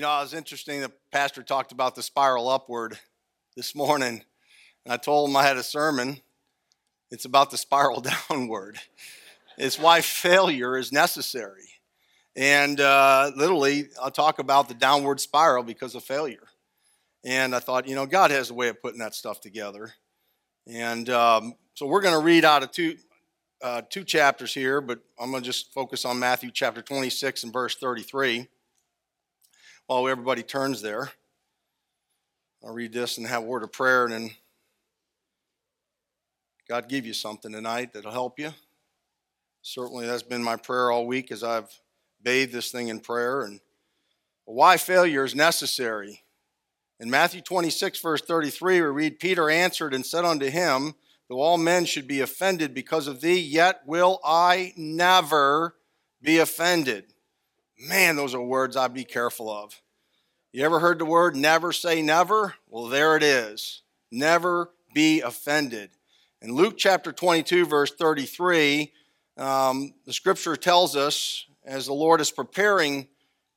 You know, it was interesting. The pastor talked about the spiral upward this morning. And I told him I had a sermon. It's about the spiral downward. It's why failure is necessary. And uh, literally, I'll talk about the downward spiral because of failure. And I thought, you know, God has a way of putting that stuff together. And um, so we're going to read out of two, uh, two chapters here, but I'm going to just focus on Matthew chapter 26 and verse 33 while everybody turns there. I'll read this and have a word of prayer, and then God give you something tonight that'll help you. Certainly, that's been my prayer all week as I've bathed this thing in prayer. And why failure is necessary. In Matthew 26, verse 33, we read, Peter answered and said unto him, Though all men should be offended because of thee, yet will I never be offended. Man, those are words I'd be careful of. You ever heard the word never say never? Well, there it is. Never be offended. In Luke chapter 22, verse 33, um, the scripture tells us as the Lord is preparing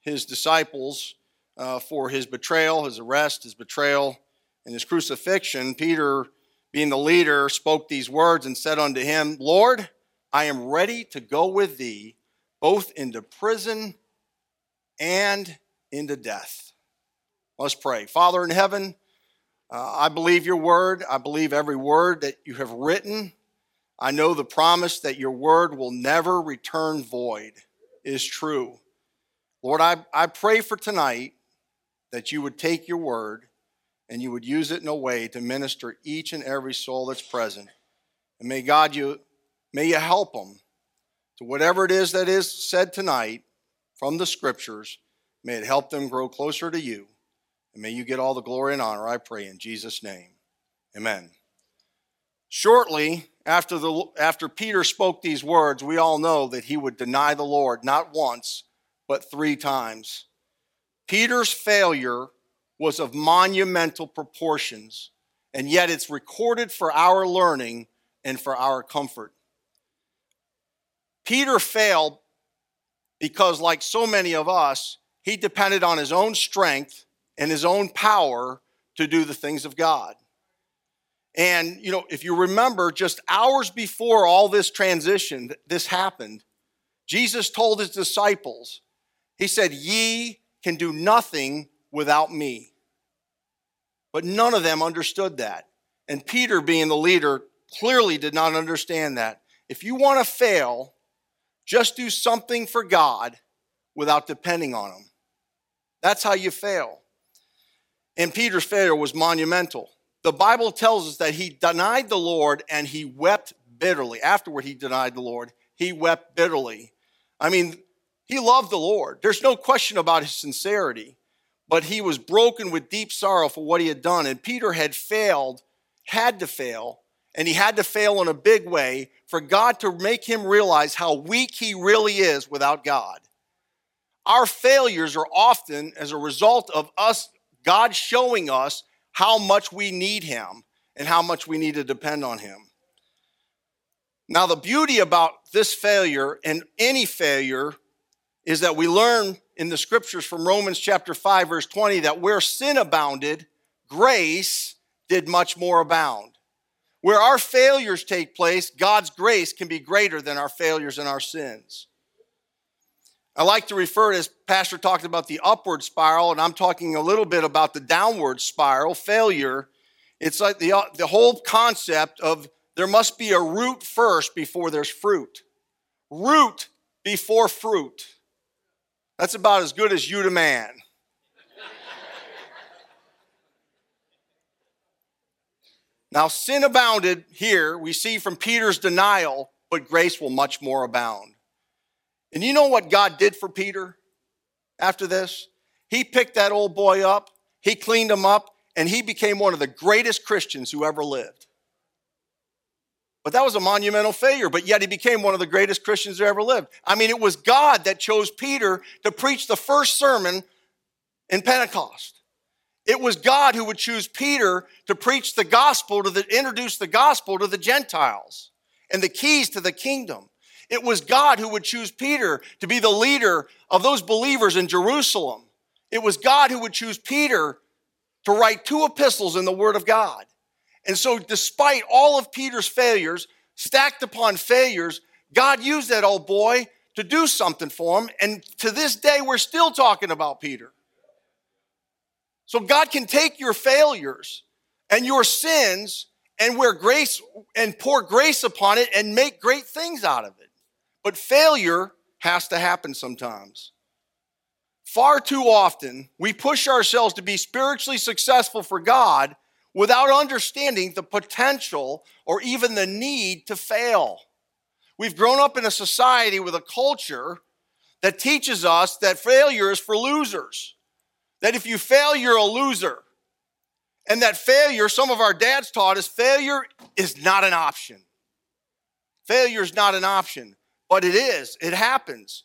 his disciples uh, for his betrayal, his arrest, his betrayal, and his crucifixion, Peter, being the leader, spoke these words and said unto him, Lord, I am ready to go with thee both into prison and into death. Let's pray. Father in heaven, uh, I believe your word. I believe every word that you have written. I know the promise that your word will never return void is true. Lord, I, I pray for tonight that you would take your word and you would use it in a way to minister each and every soul that's present. And may God, you, may you help them to whatever it is that is said tonight from the scriptures. May it help them grow closer to you. And may you get all the glory and honor, I pray, in Jesus' name. Amen. Shortly after, the, after Peter spoke these words, we all know that he would deny the Lord not once, but three times. Peter's failure was of monumental proportions, and yet it's recorded for our learning and for our comfort. Peter failed because, like so many of us, he depended on his own strength and his own power to do the things of God. And, you know, if you remember, just hours before all this transition, this happened, Jesus told his disciples, He said, Ye can do nothing without me. But none of them understood that. And Peter, being the leader, clearly did not understand that. If you want to fail, just do something for God without depending on Him. That's how you fail. And Peter's failure was monumental. The Bible tells us that he denied the Lord and he wept bitterly. Afterward, he denied the Lord. He wept bitterly. I mean, he loved the Lord. There's no question about his sincerity, but he was broken with deep sorrow for what he had done. And Peter had failed, had to fail, and he had to fail in a big way for God to make him realize how weak he really is without God. Our failures are often as a result of us God showing us how much we need Him and how much we need to depend on Him. Now, the beauty about this failure and any failure is that we learn in the scriptures from Romans chapter 5, verse 20, that where sin abounded, grace did much more abound. Where our failures take place, God's grace can be greater than our failures and our sins. I like to refer, as Pastor talked about the upward spiral, and I'm talking a little bit about the downward spiral, failure. It's like the, uh, the whole concept of there must be a root first before there's fruit. Root before fruit. That's about as good as you to man. now, sin abounded here, we see from Peter's denial, but grace will much more abound. And you know what God did for Peter after this? He picked that old boy up, he cleaned him up, and he became one of the greatest Christians who ever lived. But that was a monumental failure, but yet he became one of the greatest Christians who ever lived. I mean, it was God that chose Peter to preach the first sermon in Pentecost. It was God who would choose Peter to preach the gospel, to the, introduce the gospel to the Gentiles and the keys to the kingdom. It was God who would choose Peter to be the leader of those believers in Jerusalem it was God who would choose Peter to write two epistles in the Word of God. And so, despite all of Peter's failures, stacked upon failures, God used that old boy to do something for him. And to this day, we're still talking about Peter. So, God can take your failures and your sins and grace and pour grace upon it and make great things out of it. But failure has to happen sometimes. Far too often, we push ourselves to be spiritually successful for God without understanding the potential or even the need to fail. We've grown up in a society with a culture that teaches us that failure is for losers. That if you fail, you're a loser. And that failure, some of our dads taught us, failure is not an option. Failure is not an option, but it is. It happens.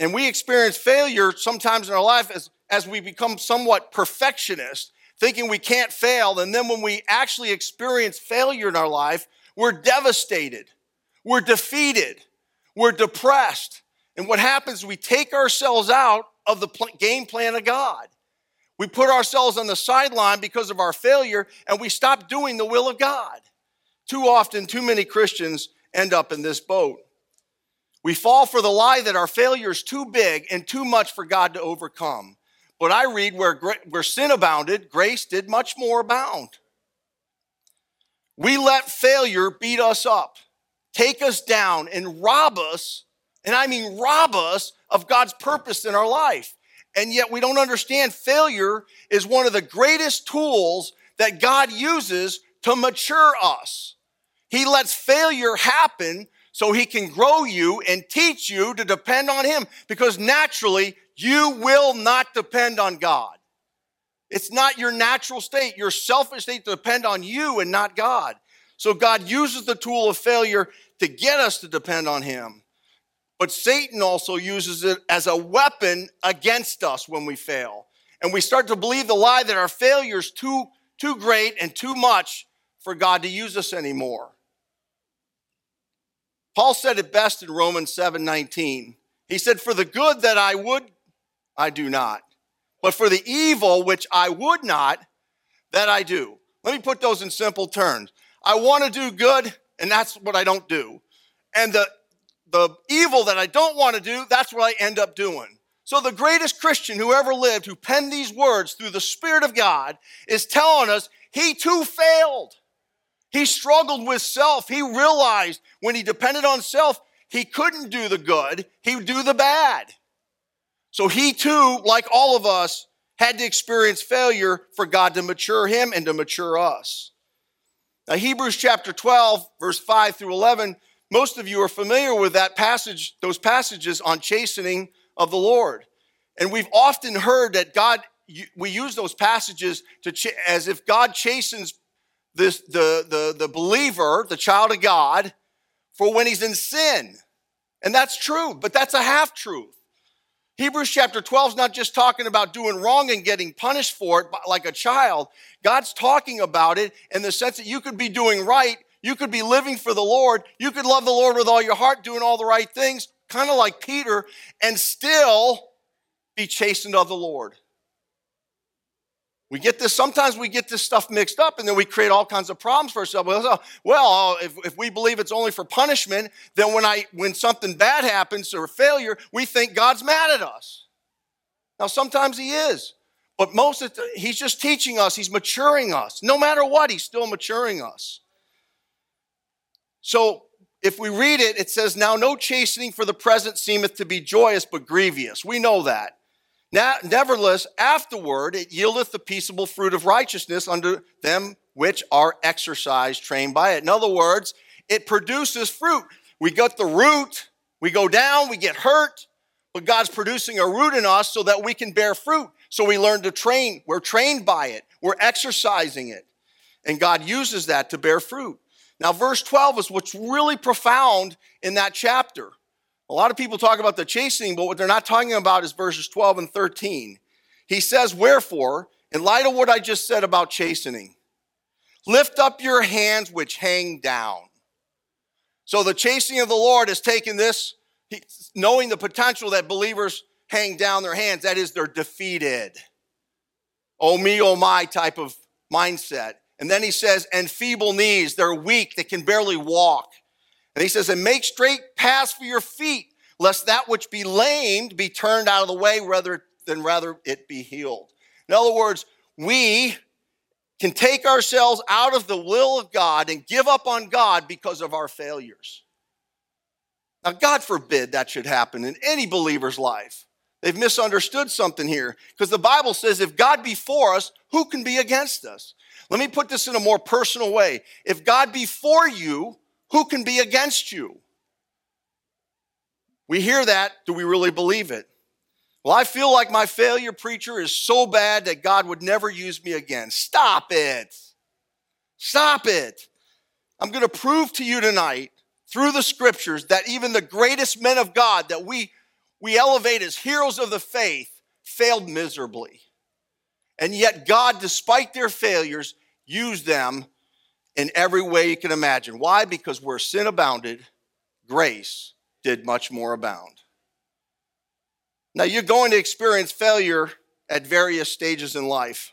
And we experience failure sometimes in our life as, as we become somewhat perfectionist, thinking we can't fail. And then when we actually experience failure in our life, we're devastated, we're defeated, we're depressed. And what happens, we take ourselves out of the game plan of God. We put ourselves on the sideline because of our failure and we stop doing the will of God. Too often, too many Christians end up in this boat. We fall for the lie that our failure is too big and too much for God to overcome. But I read where, where sin abounded, grace did much more abound. We let failure beat us up, take us down, and rob us, and I mean rob us of God's purpose in our life. And yet we don't understand failure is one of the greatest tools that God uses to mature us. He lets failure happen so he can grow you and teach you to depend on him because naturally you will not depend on God. It's not your natural state, your selfish state to depend on you and not God. So God uses the tool of failure to get us to depend on him. But Satan also uses it as a weapon against us when we fail. And we start to believe the lie that our failure is too, too great and too much for God to use us anymore. Paul said it best in Romans 7 19. He said, For the good that I would, I do not. But for the evil which I would not, that I do. Let me put those in simple terms. I want to do good, and that's what I don't do. And the the evil that I don't want to do, that's what I end up doing. So, the greatest Christian who ever lived, who penned these words through the Spirit of God, is telling us he too failed. He struggled with self. He realized when he depended on self, he couldn't do the good, he would do the bad. So, he too, like all of us, had to experience failure for God to mature him and to mature us. Now, Hebrews chapter 12, verse 5 through 11 most of you are familiar with that passage, those passages on chastening of the Lord. And we've often heard that God, we use those passages to as if God chastens this, the, the, the believer, the child of God, for when he's in sin. And that's true, but that's a half truth. Hebrews chapter 12 is not just talking about doing wrong and getting punished for it like a child. God's talking about it in the sense that you could be doing right you could be living for the Lord. You could love the Lord with all your heart, doing all the right things, kind of like Peter, and still be chastened of the Lord. We get this, sometimes we get this stuff mixed up and then we create all kinds of problems for ourselves. Well, uh, well uh, if, if we believe it's only for punishment, then when, I, when something bad happens or failure, we think God's mad at us. Now, sometimes He is, but most of the, He's just teaching us, He's maturing us. No matter what, He's still maturing us. So if we read it, it says, Now no chastening for the present seemeth to be joyous, but grievous. We know that. Now, nevertheless, afterward it yieldeth the peaceable fruit of righteousness unto them which are exercised, trained by it. In other words, it produces fruit. We got the root, we go down, we get hurt, but God's producing a root in us so that we can bear fruit. So we learn to train. We're trained by it, we're exercising it. And God uses that to bear fruit. Now, verse 12 is what's really profound in that chapter. A lot of people talk about the chastening, but what they're not talking about is verses 12 and 13. He says, Wherefore, in light of what I just said about chastening, lift up your hands which hang down. So the chastening of the Lord has taken this, knowing the potential that believers hang down their hands. That is, they're defeated. Oh me, oh my type of mindset. And then he says, and feeble knees, they're weak, they can barely walk. And he says, and make straight paths for your feet, lest that which be lamed be turned out of the way rather than rather it be healed. In other words, we can take ourselves out of the will of God and give up on God because of our failures. Now, God forbid that should happen in any believer's life. They've misunderstood something here because the Bible says if God be for us, who can be against us? Let me put this in a more personal way. If God be for you, who can be against you? We hear that. Do we really believe it? Well, I feel like my failure preacher is so bad that God would never use me again. Stop it. Stop it. I'm going to prove to you tonight through the scriptures that even the greatest men of God that we, we elevate as heroes of the faith failed miserably. And yet, God, despite their failures, used them in every way you can imagine. Why? Because where sin abounded, grace did much more abound. Now, you're going to experience failure at various stages in life.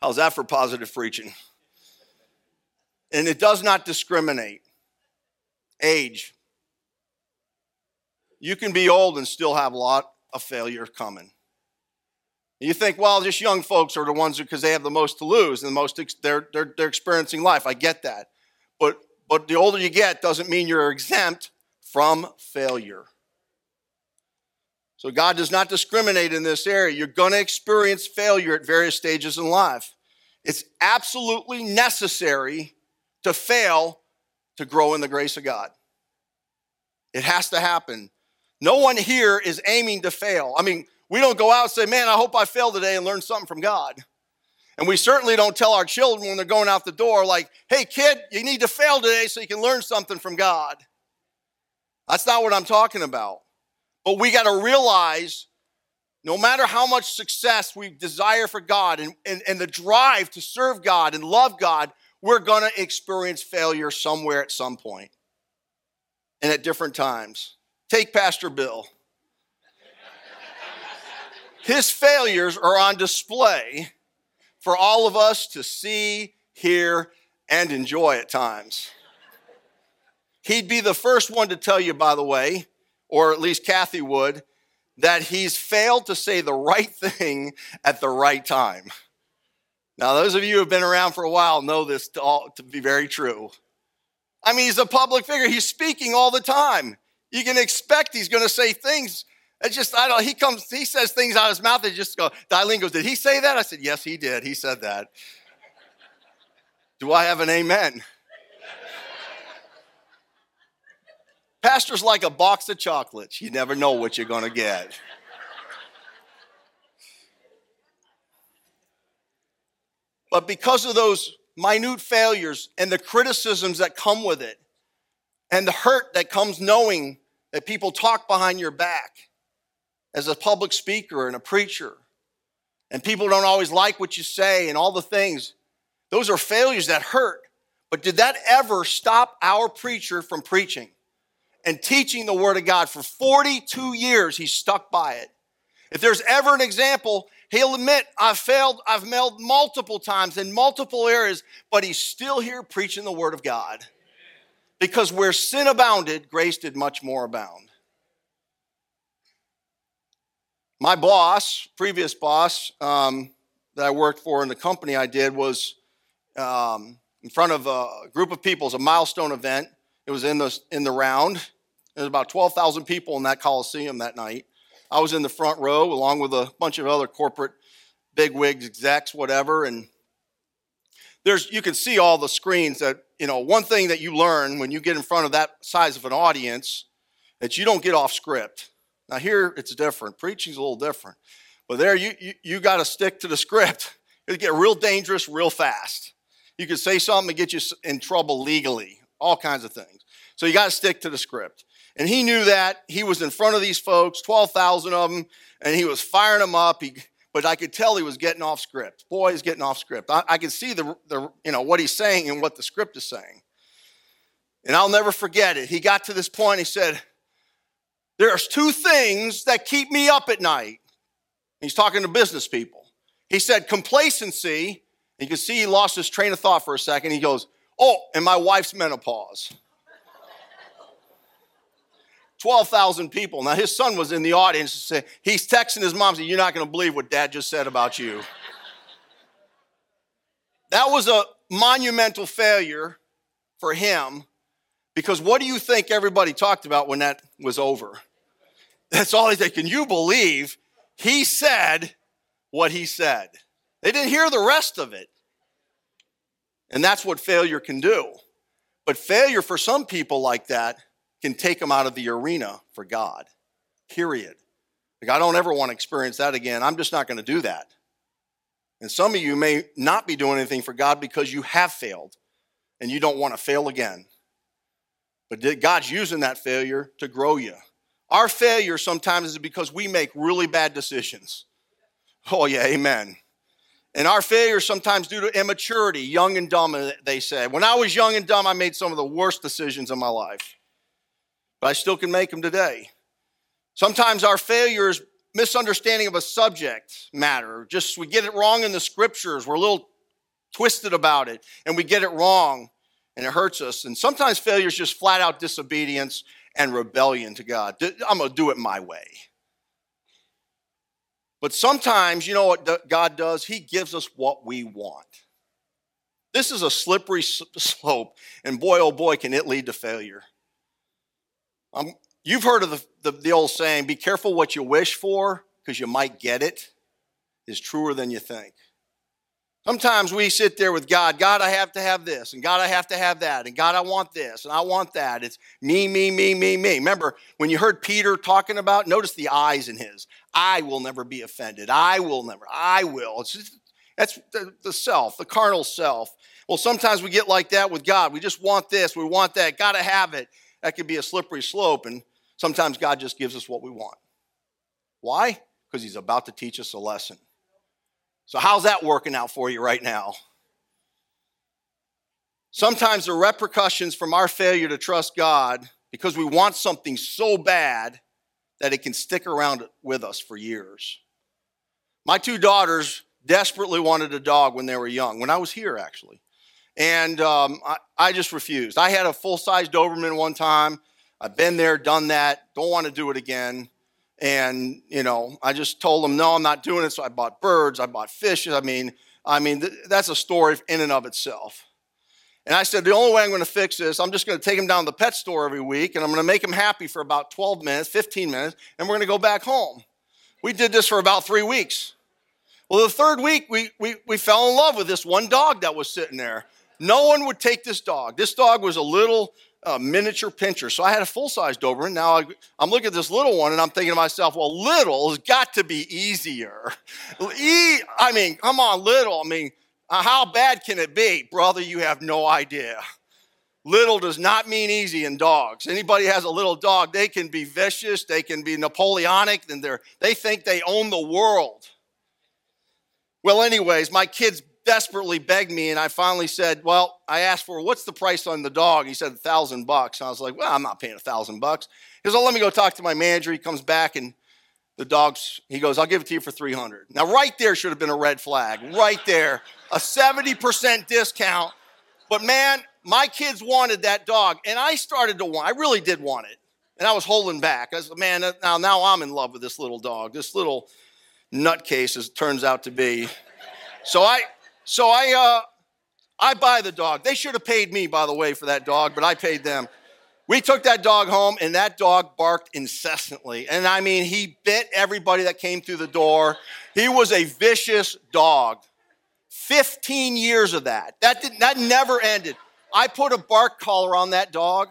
How's that for positive preaching? And it does not discriminate. Age. You can be old and still have a lot of failure coming. You think, well, just young folks are the ones because they have the most to lose and the most they're, they're, they're experiencing life. I get that. But, but the older you get doesn't mean you're exempt from failure. So God does not discriminate in this area. You're going to experience failure at various stages in life. It's absolutely necessary to fail to grow in the grace of God. It has to happen. No one here is aiming to fail. I mean, we don't go out and say, man, I hope I fail today and learn something from God. And we certainly don't tell our children when they're going out the door, like, hey, kid, you need to fail today so you can learn something from God. That's not what I'm talking about. But we got to realize no matter how much success we desire for God and, and, and the drive to serve God and love God, we're going to experience failure somewhere at some point and at different times. Take Pastor Bill. His failures are on display for all of us to see, hear, and enjoy at times. He'd be the first one to tell you, by the way, or at least Kathy would, that he's failed to say the right thing at the right time. Now, those of you who have been around for a while know this to, all, to be very true. I mean, he's a public figure. He's speaking all the time. You can expect he's going to say things. It's just, I don't, he comes, he says things out of his mouth. They just go, Dialene goes, did he say that? I said, yes, he did. He said that. Do I have an amen? Pastor's like a box of chocolates. You never know what you're going to get. But because of those minute failures and the criticisms that come with it, and the hurt that comes knowing that people talk behind your back as a public speaker and a preacher, and people don't always like what you say and all the things, those are failures that hurt. But did that ever stop our preacher from preaching? and teaching the Word of God for 42 years. He's stuck by it. If there's ever an example, he'll admit, I've failed, I've mailed multiple times in multiple areas, but he's still here preaching the Word of God. Because where sin abounded, grace did much more abound. My boss, previous boss um, that I worked for in the company I did, was um, in front of a group of people. It was a milestone event. It was in the, in the round. There was about 12,000 people in that Coliseum that night. I was in the front row along with a bunch of other corporate bigwigs, execs, whatever. And there's you can see all the screens that, you know, one thing that you learn when you get in front of that size of an audience, that you don't get off script. Now here it's different. Preaching's a little different. But there you you, you got to stick to the script. It'll get real dangerous real fast. You could say something and get you in trouble legally, all kinds of things. So you got to stick to the script. And he knew that. He was in front of these folks, 12,000 of them, and he was firing them up. He, but I could tell he was getting off script. Boy, he's getting off script. I, I could see the, the, you know, what he's saying and what the script is saying. And I'll never forget it. He got to this point, he said, There's two things that keep me up at night. He's talking to business people. He said complacency. You can see he lost his train of thought for a second. He goes, Oh, and my wife's menopause. 12,000 people. Now, his son was in the audience. He's texting his mom, saying, You're not going to believe what dad just said about you. that was a monumental failure for him because what do you think everybody talked about when that was over? That's all he said. Can you believe he said what he said? They didn't hear the rest of it. And that's what failure can do. But failure for some people like that can take them out of the arena for God. Period. Like, I don't ever want to experience that again. I'm just not going to do that. And some of you may not be doing anything for God because you have failed and you don't want to fail again. But God's using that failure to grow you. Our failure sometimes is because we make really bad decisions. Oh, yeah, amen. And our failure sometimes due to immaturity, young and dumb, uh, they say. When I was young and dumb, I made some of the worst decisions in my life but I still can make them today. Sometimes our failure is misunderstanding of a subject matter. Just we get it wrong in the scriptures. We're a little twisted about it and we get it wrong and it hurts us. And sometimes failure is just flat out disobedience and rebellion to God. I'm going to do it my way. But sometimes, you know what God does? He gives us what we want. This is a slippery slope, and boy, oh boy, can it lead to failure. Um, you've heard of the, the, the old saying, be careful what you wish for because you might get it, is truer than you think. Sometimes we sit there with God, God, I have to have this, and God, I have to have that, and God, I want this, and I want that. It's me, me, me, me, me. Remember, when you heard Peter talking about, notice the eyes in his. I will never be offended. I will never. I will. Just, that's the, the self, the carnal self. Well, sometimes we get like that with God. We just want this, we want that, gotta have it that could be a slippery slope, and sometimes God just gives us what we want. Why? Because He's about to teach us a lesson. So, how's that working out for you right now? Sometimes the repercussions from our failure to trust God because we want something so bad that it can stick around with us for years. My two daughters desperately wanted a dog when they were young, when I was here actually. And um, I, I just refused. I had a full size Doberman one time. I've been there, done that, don't want to do it again. And, you know, I just told them, no, I'm not doing it. So I bought birds, I bought fish. I mean, I mean, th- that's a story in and of itself. And I said, the only way I'm going to fix this, I'm just going to take him down to the pet store every week and I'm going to make him happy for about 12 minutes, 15 minutes, and we're going to go back home. We did this for about three weeks. Well, the third week, we, we, we fell in love with this one dog that was sitting there. No one would take this dog. This dog was a little uh, miniature pinscher. So I had a full size Doberman. Now I, am looking at this little one and I'm thinking to myself, well, little has got to be easier. E, I mean, come on, little. I mean, uh, how bad can it be? Brother, you have no idea. Little does not mean easy in dogs. Anybody has a little dog, they can be vicious, they can be Napoleonic, and they're, they think they own the world. Well, anyways, my kids desperately begged me, and I finally said, "Well, I asked for what's the price on the dog." He said a thousand bucks. I was like, "Well, I'm not paying a thousand bucks." He goes, "Oh, let me go talk to my manager." He comes back and the dog's. He goes, "I'll give it to you for 300." Now, right there should have been a red flag. Right there, a 70% discount. But man, my kids wanted that dog, and I started to want. I really did want it, and I was holding back. I said, "Man, now now I'm in love with this little dog. This little nutcase, as it turns out to be." So I so I, uh, I buy the dog. They should have paid me, by the way, for that dog, but I paid them. We took that dog home, and that dog barked incessantly. And I mean, he bit everybody that came through the door. He was a vicious dog. 15 years of that. That, did, that never ended. I put a bark collar on that dog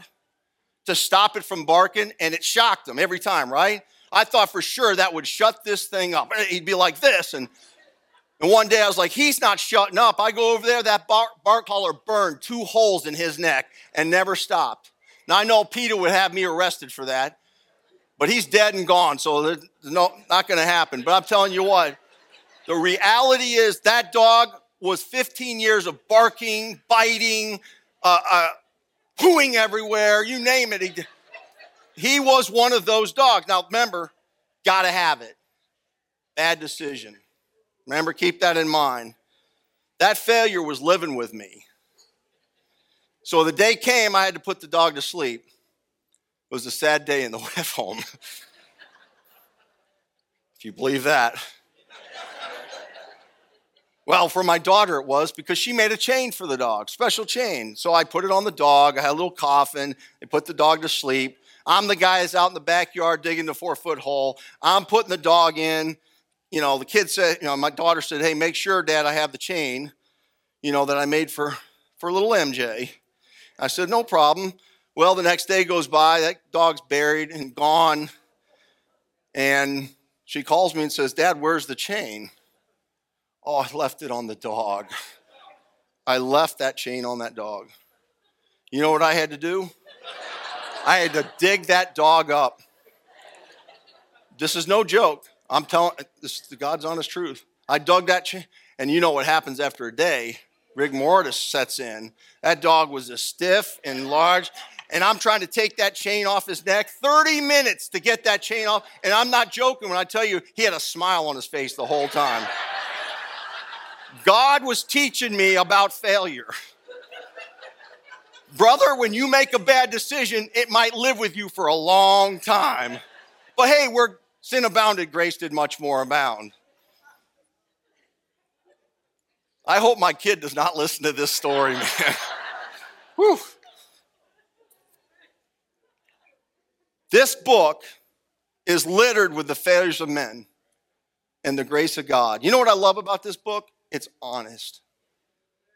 to stop it from barking, and it shocked him every time, right? I thought for sure that would shut this thing up. He'd be like this, and and one day I was like, he's not shutting up. I go over there, that bark, bark collar burned two holes in his neck and never stopped. Now I know PETA would have me arrested for that, but he's dead and gone, so there's no, not going to happen. But I'm telling you what, the reality is that dog was 15 years of barking, biting, uh, uh, pooing everywhere, you name it. He, he was one of those dogs. Now, remember, got to have it. Bad decision. Remember, keep that in mind. That failure was living with me. So the day came, I had to put the dog to sleep. It was a sad day in the WEF home. if you believe that. Well, for my daughter, it was because she made a chain for the dog, special chain. So I put it on the dog. I had a little coffin. I put the dog to sleep. I'm the guy that's out in the backyard digging the four foot hole. I'm putting the dog in. You know, the kid said, you know, my daughter said, hey, make sure, Dad, I have the chain, you know, that I made for, for little MJ. I said, no problem. Well, the next day goes by, that dog's buried and gone. And she calls me and says, Dad, where's the chain? Oh, I left it on the dog. I left that chain on that dog. You know what I had to do? I had to dig that dog up. This is no joke. I'm telling this is the God's honest truth. I dug that chain, and you know what happens after a day? Rigor mortis sets in. That dog was a stiff and large, and I'm trying to take that chain off his neck. 30 minutes to get that chain off, and I'm not joking when I tell you he had a smile on his face the whole time. God was teaching me about failure. Brother, when you make a bad decision, it might live with you for a long time. But hey, where sin abounded, grace did much more abound. I hope my kid does not listen to this story, man. Whew. This book is littered with the failures of men and the grace of God. You know what I love about this book? It's honest.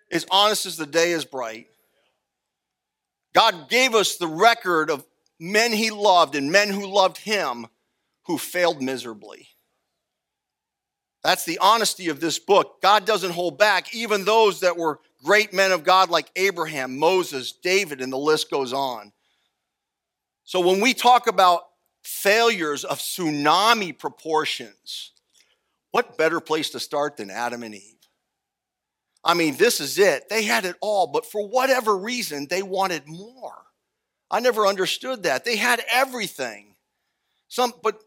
It's honest as the day is bright. God gave us the record of men he loved and men who loved him who failed miserably. That's the honesty of this book. God doesn't hold back, even those that were great men of God like Abraham, Moses, David, and the list goes on. So when we talk about failures of tsunami proportions, what better place to start than Adam and Eve? I mean, this is it. They had it all, but for whatever reason, they wanted more. I never understood that. They had everything. Some, but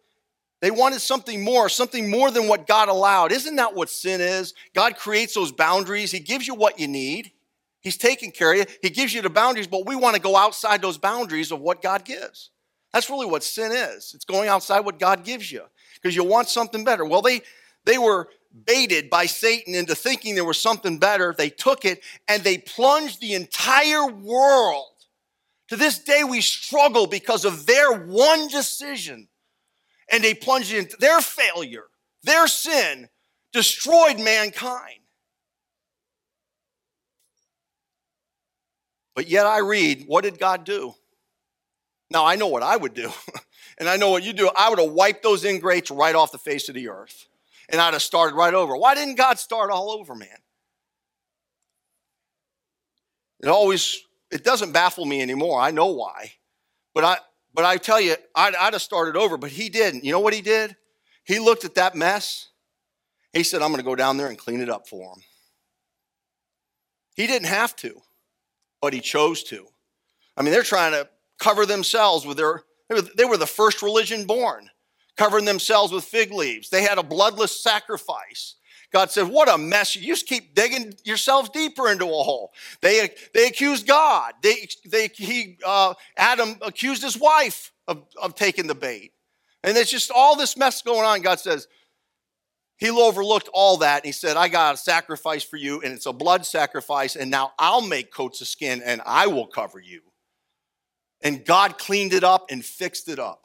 they wanted something more, something more than what God allowed. Isn't that what sin is? God creates those boundaries. He gives you what you need. He's taking care of you. He gives you the boundaries, but we want to go outside those boundaries of what God gives. That's really what sin is. It's going outside what God gives you because you want something better. Well, they they were baited by Satan into thinking there was something better. They took it and they plunged the entire world. To this day, we struggle because of their one decision. And they plunged into their failure, their sin, destroyed mankind. But yet I read, what did God do? Now I know what I would do, and I know what you do. I would have wiped those ingrates right off the face of the earth and I'd have started right over. Why didn't God start all over, man? It always, it doesn't baffle me anymore. I know why. But I, but I tell you, I'd, I'd have started over, but he didn't. You know what he did? He looked at that mess. He said, I'm going to go down there and clean it up for him. He didn't have to, but he chose to. I mean, they're trying to cover themselves with their, they were, they were the first religion born covering themselves with fig leaves. They had a bloodless sacrifice. God said, What a mess. You just keep digging yourselves deeper into a hole. They, they accused God. They, they, he, uh, Adam accused his wife of, of taking the bait. And it's just all this mess going on. God says, He overlooked all that. And he said, I got a sacrifice for you, and it's a blood sacrifice. And now I'll make coats of skin and I will cover you. And God cleaned it up and fixed it up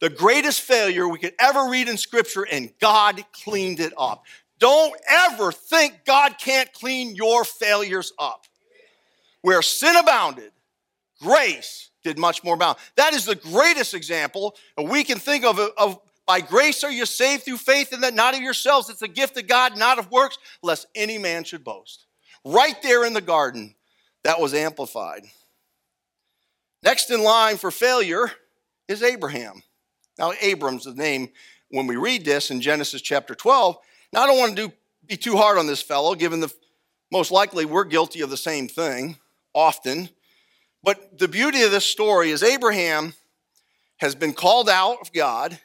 the greatest failure we could ever read in Scripture, and God cleaned it up. Don't ever think God can't clean your failures up. Where sin abounded, grace did much more abound. That is the greatest example we can think of, of by grace are you saved through faith, and that not of yourselves. It's a gift of God, not of works, lest any man should boast. Right there in the garden, that was amplified. Next in line for failure is Abraham. Now, Abram's the name when we read this in Genesis chapter 12. Now, I don't want to do, be too hard on this fellow, given the most likely we're guilty of the same thing often. But the beauty of this story is Abraham has been called out of God.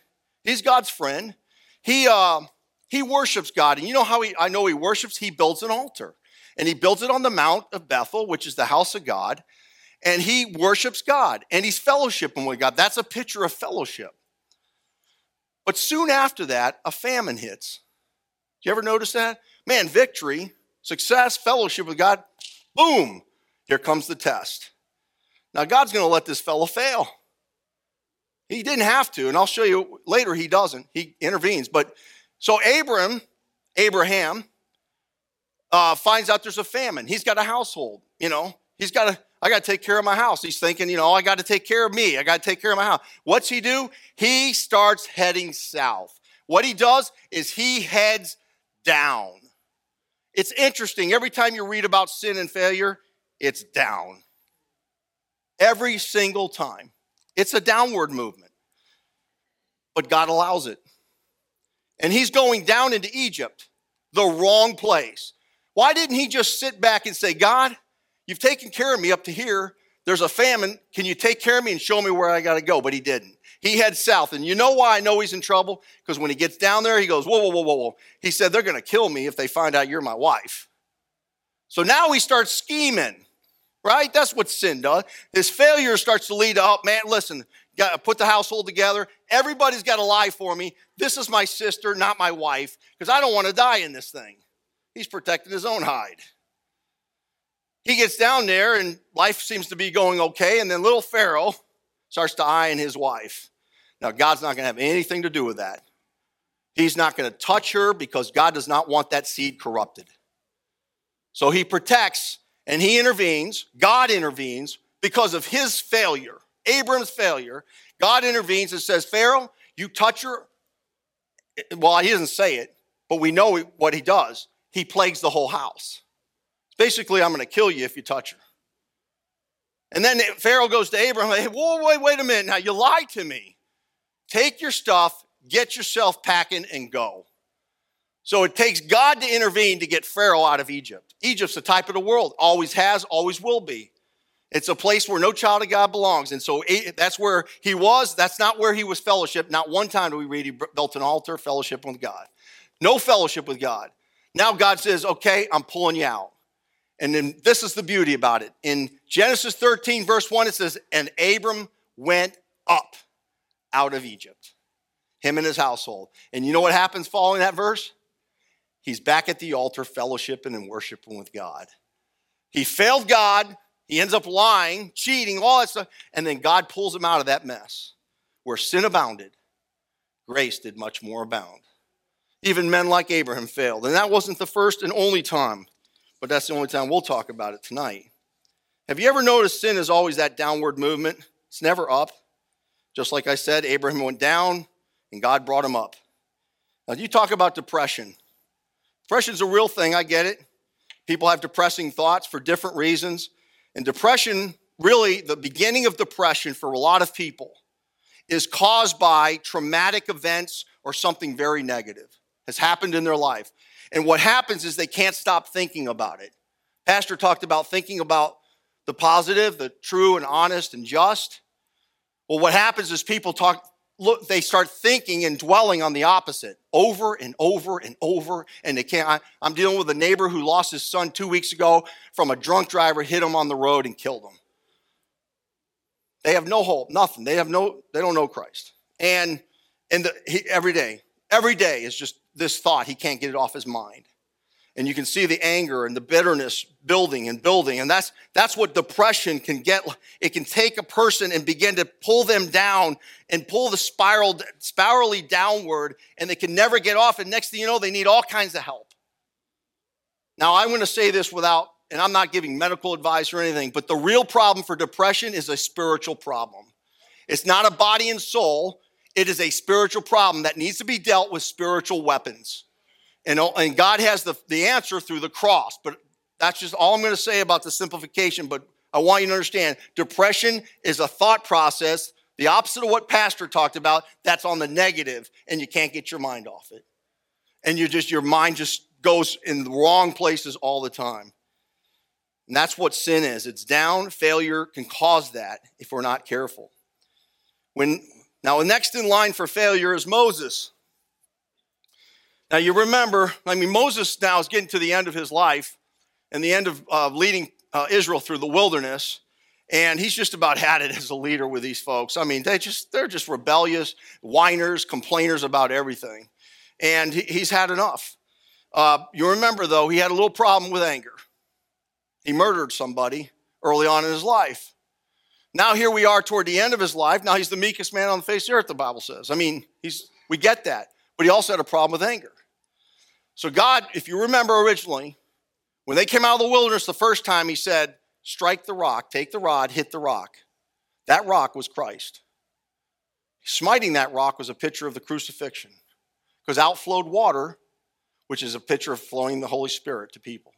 He's God's friend. He, uh, he worships God. And you know how he, I know he worships? He builds an altar. And he builds it on the Mount of Bethel, which is the house of God. And he worships God and he's fellowshipping with God. That's a picture of fellowship. But soon after that, a famine hits. You ever notice that? Man, victory, success, fellowship with God, boom, here comes the test. Now, God's going to let this fellow fail. He didn't have to, and I'll show you later he doesn't. He intervenes. But so Abram, Abraham, uh, finds out there's a famine. He's got a household, you know. He's got a, I got to take care of my house. He's thinking, you know, I got to take care of me. I got to take care of my house. What's he do? He starts heading south. What he does is he heads down. It's interesting. Every time you read about sin and failure, it's down. Every single time. It's a downward movement. But God allows it. And he's going down into Egypt, the wrong place. Why didn't he just sit back and say, God, you've taken care of me up to here. There's a famine. Can you take care of me and show me where I got to go? But he didn't. He heads south. And you know why I know he's in trouble? Because when he gets down there, he goes, Whoa, whoa, whoa, whoa, whoa. He said, They're going to kill me if they find out you're my wife. So now he starts scheming, right? That's what sin does. His failure starts to lead up, man, listen, got to put the household together. Everybody's got to lie for me. This is my sister, not my wife, because I don't want to die in this thing. He's protecting his own hide. He gets down there and life seems to be going okay. And then little Pharaoh starts to eyeing his wife. Now, God's not going to have anything to do with that. He's not going to touch her because God does not want that seed corrupted. So he protects and he intervenes. God intervenes because of his failure, Abram's failure. God intervenes and says, Pharaoh, you touch her. Well, he doesn't say it, but we know what he does he plagues the whole house. Basically, I'm going to kill you if you touch her. And then Pharaoh goes to Abraham, hey, whoa, wait, wait a minute. Now you lied to me. Take your stuff, get yourself packing, and go. So it takes God to intervene to get Pharaoh out of Egypt. Egypt's the type of the world, always has, always will be. It's a place where no child of God belongs. And so that's where he was. That's not where he was fellowship. Not one time do we read he built an altar, fellowship with God. No fellowship with God. Now God says, okay, I'm pulling you out. And then this is the beauty about it. In Genesis 13, verse 1, it says, And Abram went up out of Egypt, him and his household. And you know what happens following that verse? He's back at the altar, fellowshipping and worshiping with God. He failed God. He ends up lying, cheating, all that stuff. And then God pulls him out of that mess. Where sin abounded, grace did much more abound. Even men like Abraham failed. And that wasn't the first and only time, but that's the only time we'll talk about it tonight. Have you ever noticed sin is always that downward movement? It's never up. Just like I said, Abraham went down and God brought him up. Now, you talk about depression. Depression's a real thing, I get it. People have depressing thoughts for different reasons. And depression, really, the beginning of depression for a lot of people is caused by traumatic events or something very negative has happened in their life. And what happens is they can't stop thinking about it. Pastor talked about thinking about the positive, the true and honest and just. Well, what happens is people talk, look, they start thinking and dwelling on the opposite over and over and over, and they can't. I, I'm dealing with a neighbor who lost his son two weeks ago from a drunk driver, hit him on the road and killed him. They have no hope, nothing. They have no, they don't know Christ. And and the, he, every day, every day is just this thought. He can't get it off his mind. And you can see the anger and the bitterness building and building. And that's, that's what depression can get. It can take a person and begin to pull them down and pull the spiral, spirally downward, and they can never get off. And next thing you know, they need all kinds of help. Now, I'm going to say this without, and I'm not giving medical advice or anything, but the real problem for depression is a spiritual problem. It's not a body and soul, it is a spiritual problem that needs to be dealt with spiritual weapons. And, and God has the, the answer through the cross. But that's just all I'm going to say about the simplification. But I want you to understand depression is a thought process, the opposite of what Pastor talked about, that's on the negative, and you can't get your mind off it. And you just, your mind just goes in the wrong places all the time. And that's what sin is. It's down, failure can cause that if we're not careful. When Now, the next in line for failure is Moses. Now, you remember, I mean, Moses now is getting to the end of his life and the end of uh, leading uh, Israel through the wilderness. And he's just about had it as a leader with these folks. I mean, they just they're just rebellious, whiners, complainers about everything. And he, he's had enough. Uh, you remember, though, he had a little problem with anger. He murdered somebody early on in his life. Now here we are toward the end of his life. Now he's the meekest man on the face of the earth, the Bible says. I mean, he's we get that. But he also had a problem with anger. So God, if you remember originally, when they came out of the wilderness the first time, he said, strike the rock, take the rod, hit the rock. That rock was Christ. Smiting that rock was a picture of the crucifixion because out flowed water, which is a picture of flowing the Holy Spirit to people.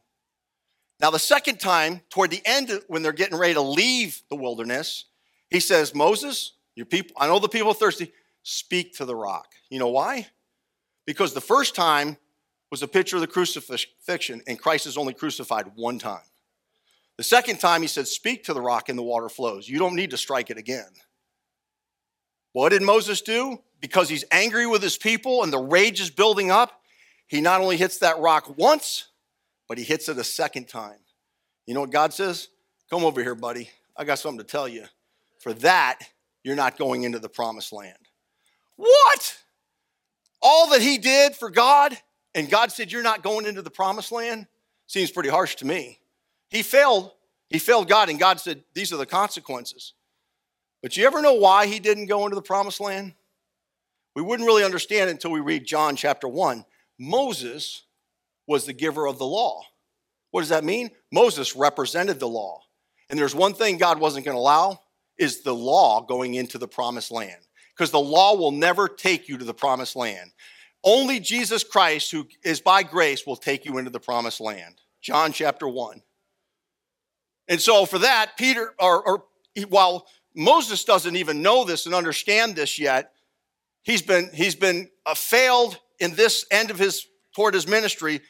Now, the second time, toward the end, when they're getting ready to leave the wilderness, he says, Moses, your people, I know the people are thirsty, speak to the rock. You know why? Because the first time was a picture of the crucifixion, and Christ is only crucified one time. The second time, he said, Speak to the rock, and the water flows. You don't need to strike it again. What did Moses do? Because he's angry with his people and the rage is building up, he not only hits that rock once, but he hits it a second time. You know what God says? Come over here, buddy. I got something to tell you. For that, you're not going into the promised land. What? All that he did for God, and God said, You're not going into the promised land? Seems pretty harsh to me. He failed. He failed God, and God said, These are the consequences. But you ever know why he didn't go into the promised land? We wouldn't really understand until we read John chapter 1. Moses was the giver of the law. What does that mean? Moses represented the law. And there's one thing God wasn't going to allow is the law going into the promised land. Because the law will never take you to the promised land. Only Jesus Christ, who is by grace, will take you into the promised land. John chapter 1. And so for that, Peter, or, or while Moses doesn't even know this and understand this yet, he's been, he's been uh, failed in this end of his, toward his ministry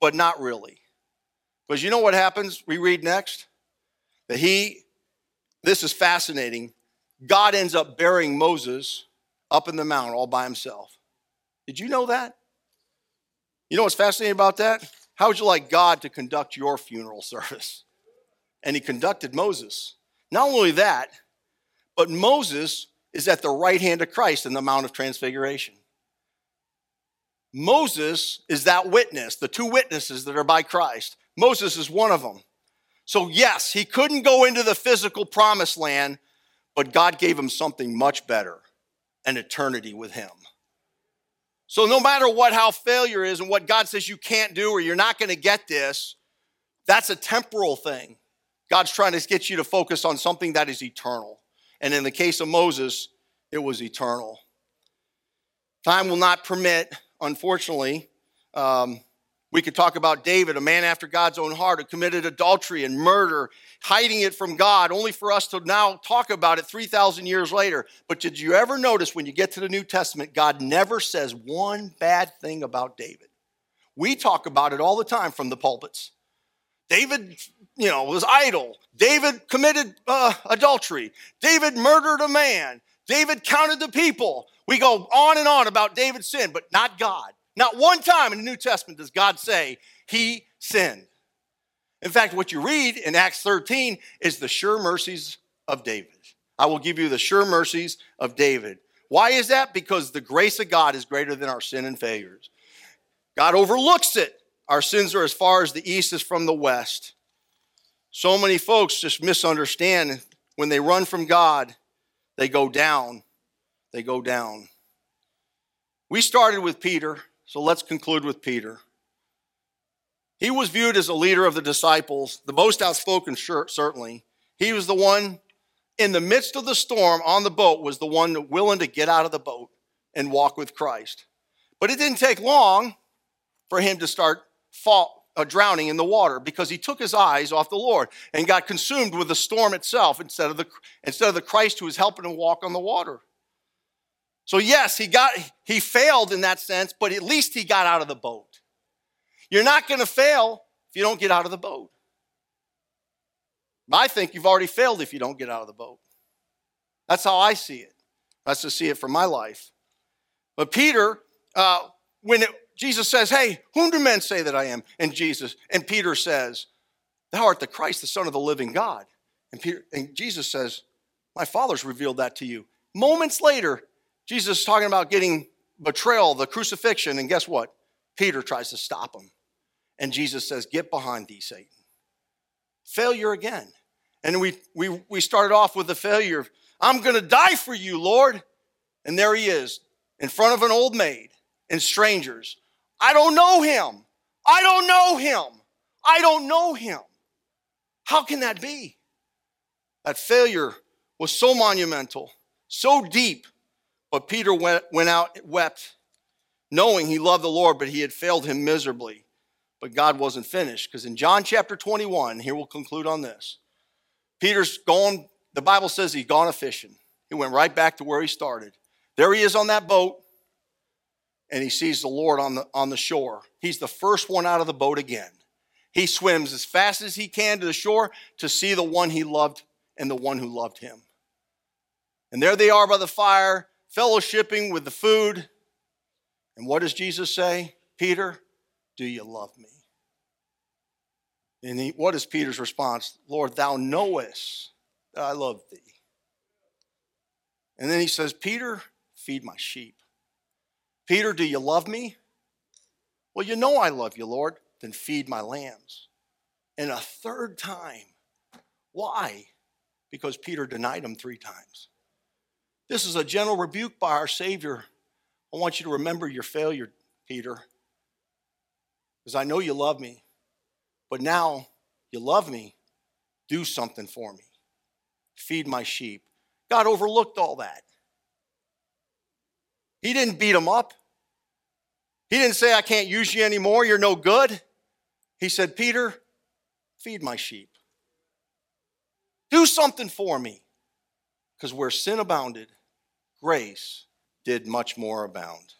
but not really. Because you know what happens? We read next that he, this is fascinating. God ends up burying Moses up in the mount all by himself. Did you know that? You know what's fascinating about that? How would you like God to conduct your funeral service? And he conducted Moses. Not only that, but Moses is at the right hand of Christ in the Mount of Transfiguration. Moses is that witness, the two witnesses that are by Christ. Moses is one of them. So, yes, he couldn't go into the physical promised land, but God gave him something much better an eternity with him. So, no matter what, how failure is and what God says you can't do or you're not going to get this, that's a temporal thing. God's trying to get you to focus on something that is eternal. And in the case of Moses, it was eternal. Time will not permit unfortunately, um, we could talk about David, a man after God's own heart who committed adultery and murder, hiding it from God, only for us to now talk about it 3,000 years later. But did you ever notice when you get to the New Testament, God never says one bad thing about David? We talk about it all the time from the pulpits. David, you know, was idle. David committed uh, adultery. David murdered a man. David counted the people. We go on and on about David's sin, but not God. Not one time in the New Testament does God say he sinned. In fact, what you read in Acts 13 is the sure mercies of David. I will give you the sure mercies of David. Why is that? Because the grace of God is greater than our sin and failures. God overlooks it. Our sins are as far as the east is from the west. So many folks just misunderstand when they run from God, they go down they go down. We started with Peter, so let's conclude with Peter. He was viewed as a leader of the disciples, the most outspoken, sure, certainly. He was the one in the midst of the storm on the boat, was the one willing to get out of the boat and walk with Christ. But it didn't take long for him to start fall, uh, drowning in the water because he took his eyes off the Lord and got consumed with the storm itself instead of the, instead of the Christ who was helping him walk on the water. So yes, he got he failed in that sense, but at least he got out of the boat. You're not going to fail if you don't get out of the boat. I think you've already failed if you don't get out of the boat. That's how I see it. That's to see it from my life. But Peter, uh, when it, Jesus says, Hey, whom do men say that I am? And Jesus, and Peter says, Thou art the Christ, the Son of the living God. And, Peter, and Jesus says, My Father's revealed that to you. Moments later, Jesus is talking about getting betrayal, the crucifixion, and guess what? Peter tries to stop him. And Jesus says, Get behind thee, Satan. Failure again. And we, we, we started off with the failure I'm going to die for you, Lord. And there he is in front of an old maid and strangers. I don't know him. I don't know him. I don't know him. How can that be? That failure was so monumental, so deep, but Peter went, went out, wept, knowing he loved the Lord, but he had failed him miserably. But God wasn't finished, because in John chapter 21, here we'll conclude on this. Peter's gone, the Bible says he's gone a fishing. He went right back to where he started. There he is on that boat, and he sees the Lord on the, on the shore. He's the first one out of the boat again. He swims as fast as he can to the shore to see the one he loved and the one who loved him. And there they are by the fire, fellowshipping with the food. And what does Jesus say? Peter, do you love me? And he, what is Peter's response? Lord, thou knowest that I love thee. And then he says, Peter, feed my sheep. Peter, do you love me? Well, you know I love you, Lord. Then feed my lambs. And a third time. Why? Because Peter denied him three times. This is a gentle rebuke by our Savior. I want you to remember your failure, Peter, because I know you love me. But now you love me. Do something for me. Feed my sheep. God overlooked all that. He didn't beat him up. He didn't say, I can't use you anymore. You're no good. He said, Peter, feed my sheep. Do something for me. Because where sin abounded, grace did much more abound.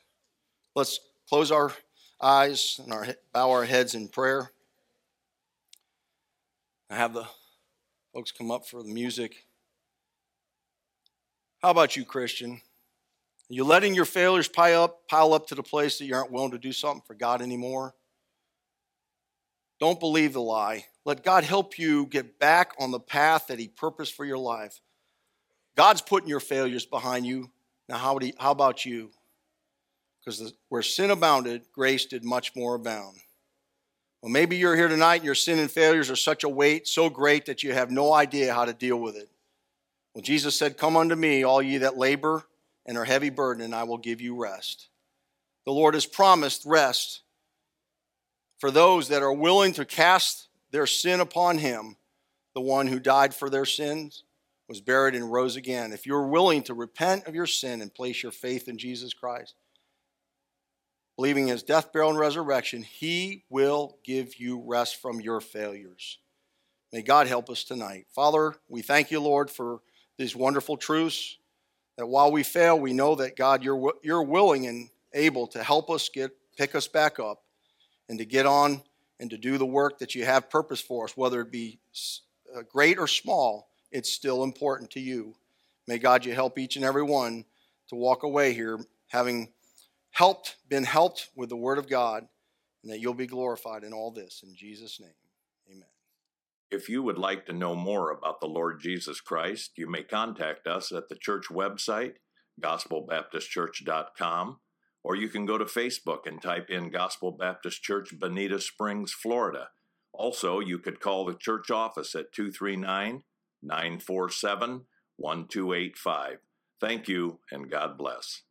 Let's close our eyes and our, bow our heads in prayer. I have the folks come up for the music. How about you, Christian? Are you letting your failures pile up, pile up to the place that you aren't willing to do something for God anymore? Don't believe the lie. Let God help you get back on the path that He purposed for your life. God's putting your failures behind you. Now, how, he, how about you? Because where sin abounded, grace did much more abound. Well, maybe you're here tonight and your sin and failures are such a weight, so great that you have no idea how to deal with it. Well, Jesus said, Come unto me, all ye that labor and are heavy burdened, and I will give you rest. The Lord has promised rest for those that are willing to cast their sin upon Him, the one who died for their sins, was buried, and rose again. If you're willing to repent of your sin and place your faith in Jesus Christ, believing his death, burial, and resurrection, he will give you rest from your failures. May God help us tonight. Father, we thank you, Lord, for these wonderful truths that while we fail, we know that God, you're, you're willing and able to help us get, pick us back up and to get on and to do the work that you have purpose for us, whether it be uh, great or small, it's still important to you. May God, you help each and every one to walk away here having helped, been helped with the word of God, and that you'll be glorified in all this. In Jesus' name, amen. If you would like to know more about the Lord Jesus Christ, you may contact us at the church website, gospelbaptistchurch.com, or you can go to Facebook and type in Gospel Baptist Church, Bonita Springs, Florida. Also, you could call the church office at 239 947 1285. Thank you, and God bless.